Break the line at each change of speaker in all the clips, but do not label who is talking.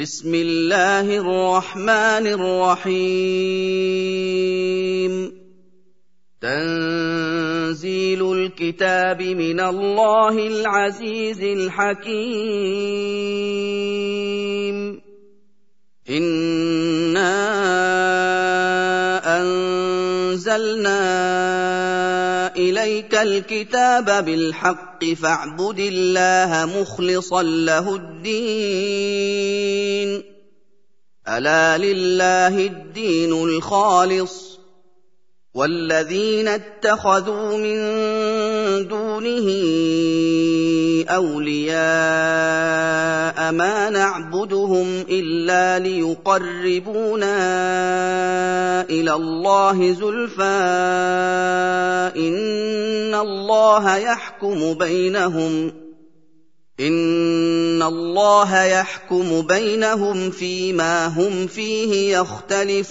بسم الله الرحمن الرحيم. تنزيل الكتاب من الله العزيز الحكيم. إنا أنزلنا إليك الكتاب بالحق فاعبد الله مخلصا له الدين. ألا لله الدين الخالص. والذين اتخذوا من دونه أولياء ما نعبدهم إلا ليقربونا إلى الله زلفى إن الله يحكم بينهم إن الله يحكم بينهم فيما هم فيه يختلفون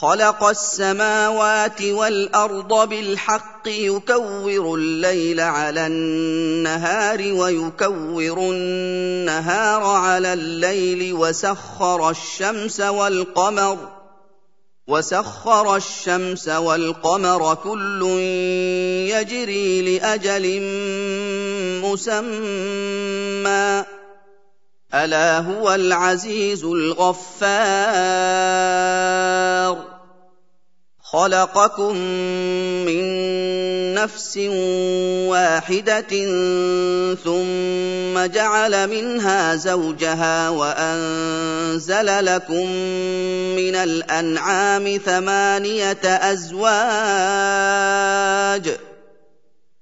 خلق السماوات والأرض بالحق يكور الليل على النهار ويكور النهار على الليل وسخر الشمس والقمر وسخر الشمس والقمر كل يجري لأجل مسمى ألا هو العزيز الغفار. خلقكم من نفس واحدة ثم جعل منها زوجها وأنزل لكم من الأنعام ثمانية أزواج.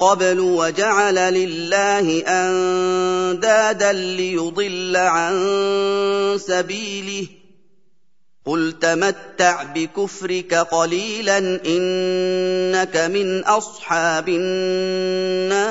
قبل وجعل لله أندادا ليضل عن سبيله. قل تمتع بكفرك قليلا إنك من أصحاب النار.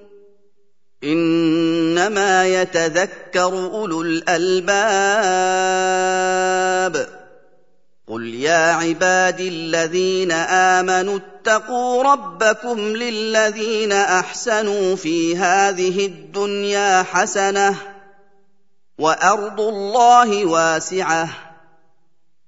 إنما يتذكر أولو الألباب. قل يا عبادي الذين آمنوا اتقوا ربكم للذين أحسنوا في هذه الدنيا حسنة وأرض الله واسعة.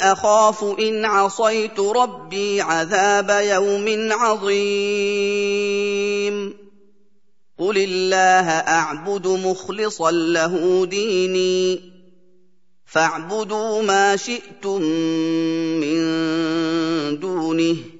أخاف إن عصيت ربي عذاب يوم عظيم. قل الله أعبد مخلصا له ديني. فاعبدوا ما شئتم من دونه.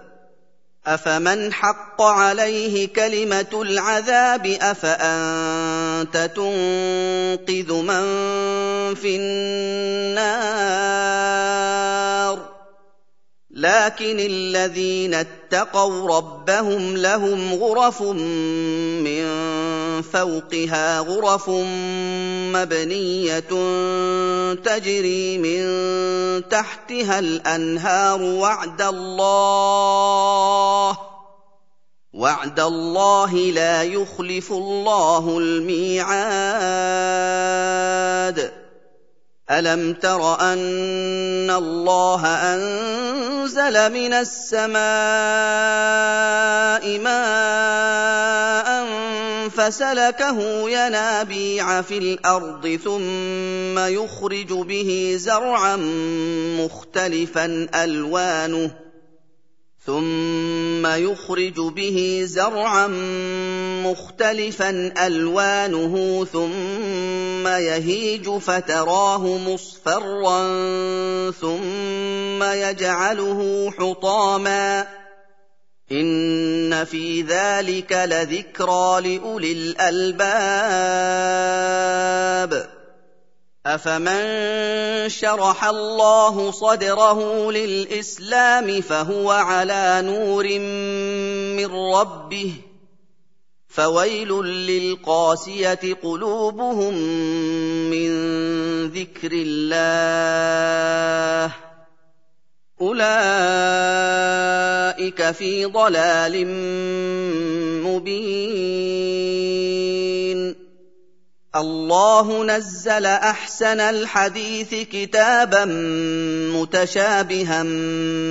افمن حق عليه كلمه العذاب افانت تنقذ من في النار لكن الذين اتقوا ربهم لهم غرف من فوقها غرف مبنية تجري من تحتها الأنهار وعد الله وعد الله لا يخلف الله الميعاد. ألم تر أن الله أنزل من السماء ماء فسلكه ينابيع في الأرض ثم يخرج به زرعا مختلفا ألوانه ثم يخرج به زرعا مختلفا ألوانه ثم يهيج فتراه مصفرا ثم يجعله حطاما ان في ذلك لذكرى لاولي الالباب افمن شرح الله صدره للاسلام فهو على نور من ربه فويل للقاسيه قلوبهم من ذكر الله اولئك في ضلال مبين الله نزل احسن الحديث كتابا متشابها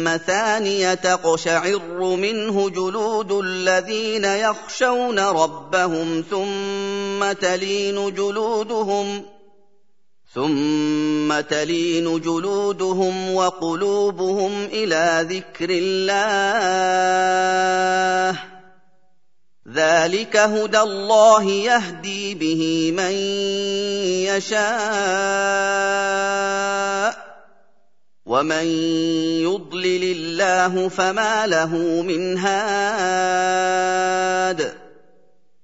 مثانيه تقشعر منه جلود الذين يخشون ربهم ثم تلين جلودهم ثم تلين جلودهم وقلوبهم إلى ذكر الله ذلك هدى الله يهدي به من يشاء ومن يضلل الله فما له من هاد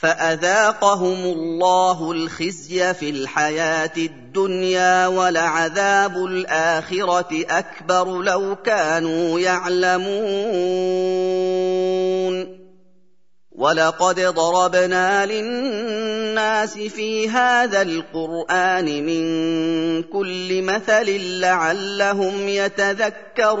فأذاقهم الله الخزي في الحياة الدنيا ولعذاب الآخرة أكبر لو كانوا يعلمون. ولقد ضربنا للناس في هذا القرآن من كل مثل لعلهم يتذكرون.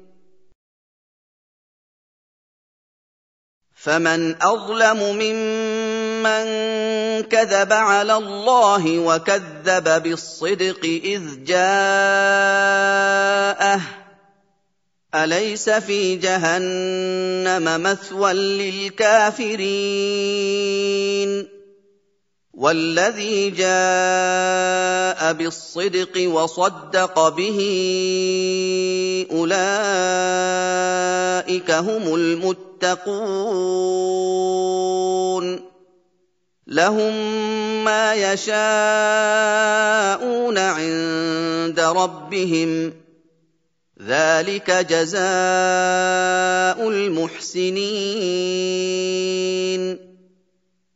فمن أظلم ممن كذب على الله وكذب بالصدق إذ جاءه. أليس في جهنم مثوى للكافرين؟ والذي جاء بالصدق وصدق به أولئك هم المتقون. لهم ما يشاءون عند ربهم. ذلك جزاء المحسنين.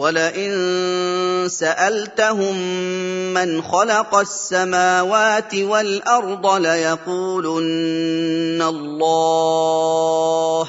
ولئن سالتهم من خلق السماوات والارض ليقولن الله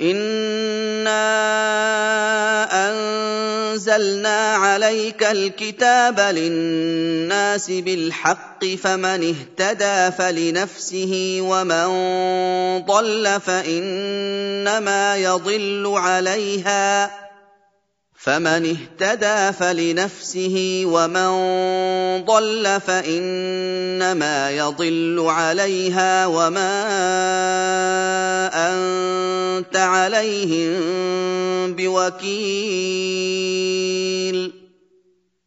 انا انزلنا عليك الكتاب للناس بالحق فمن اهتدى فلنفسه ومن ضل فانما يضل عليها فمن اهتدى فلنفسه ومن ضل فإنما يضل عليها وما أنت عليهم بوكيل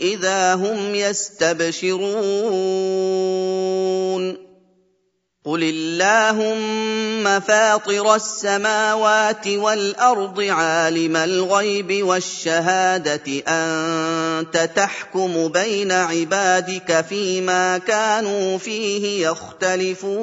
إذا هم يستبشرون. قل اللهم فاطر السماوات والارض عالم الغيب والشهاده انت تحكم بين عبادك فيما كانوا فيه يختلفون.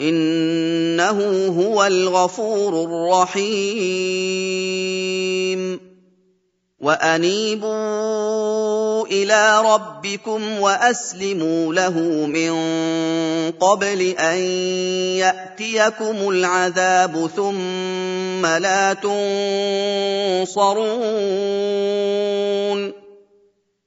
إنه هو الغفور الرحيم. وأنيبوا إلى ربكم وأسلموا له من قبل أن يأتيكم العذاب ثم لا تنصرون.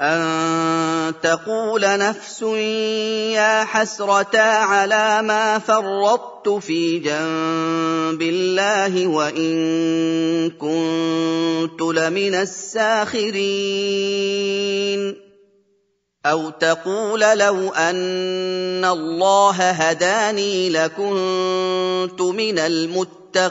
أن تقول نفس يا حسرتا على ما فرطت في جنب الله وإن كنت لمن الساخرين. أو تقول لو أن الله هداني لكنت من المتقين.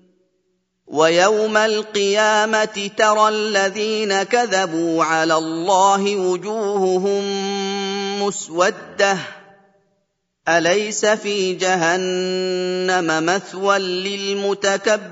ويوم القيامة ترى الذين كذبوا على الله وجوههم مسودة. أليس في جهنم مثوى للمتكبرين؟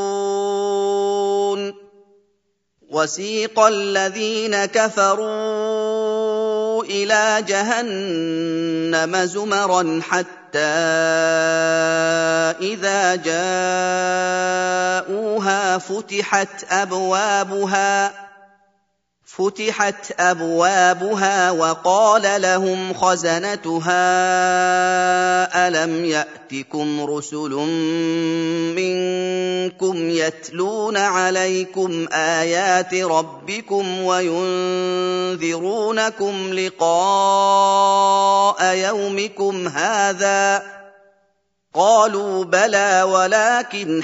وسيق الذين كفروا إلى جهنم زمرا حتى إذا جاءوها فتحت أبوابها فتحت أبوابها وقال لهم خزنتها ألم يأتكم رسل منكم يتلون عليكم آيات ربكم وينذرونكم لقاء يومكم هذا؟ قالوا بلى ولكن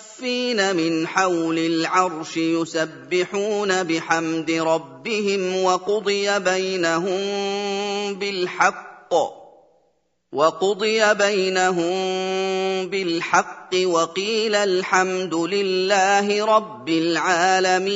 من حول العرش يسبحون بحمد ربهم وقضي بينهم بالحق وقضي بينهم بالحق وقيل الحمد لله رب العالمين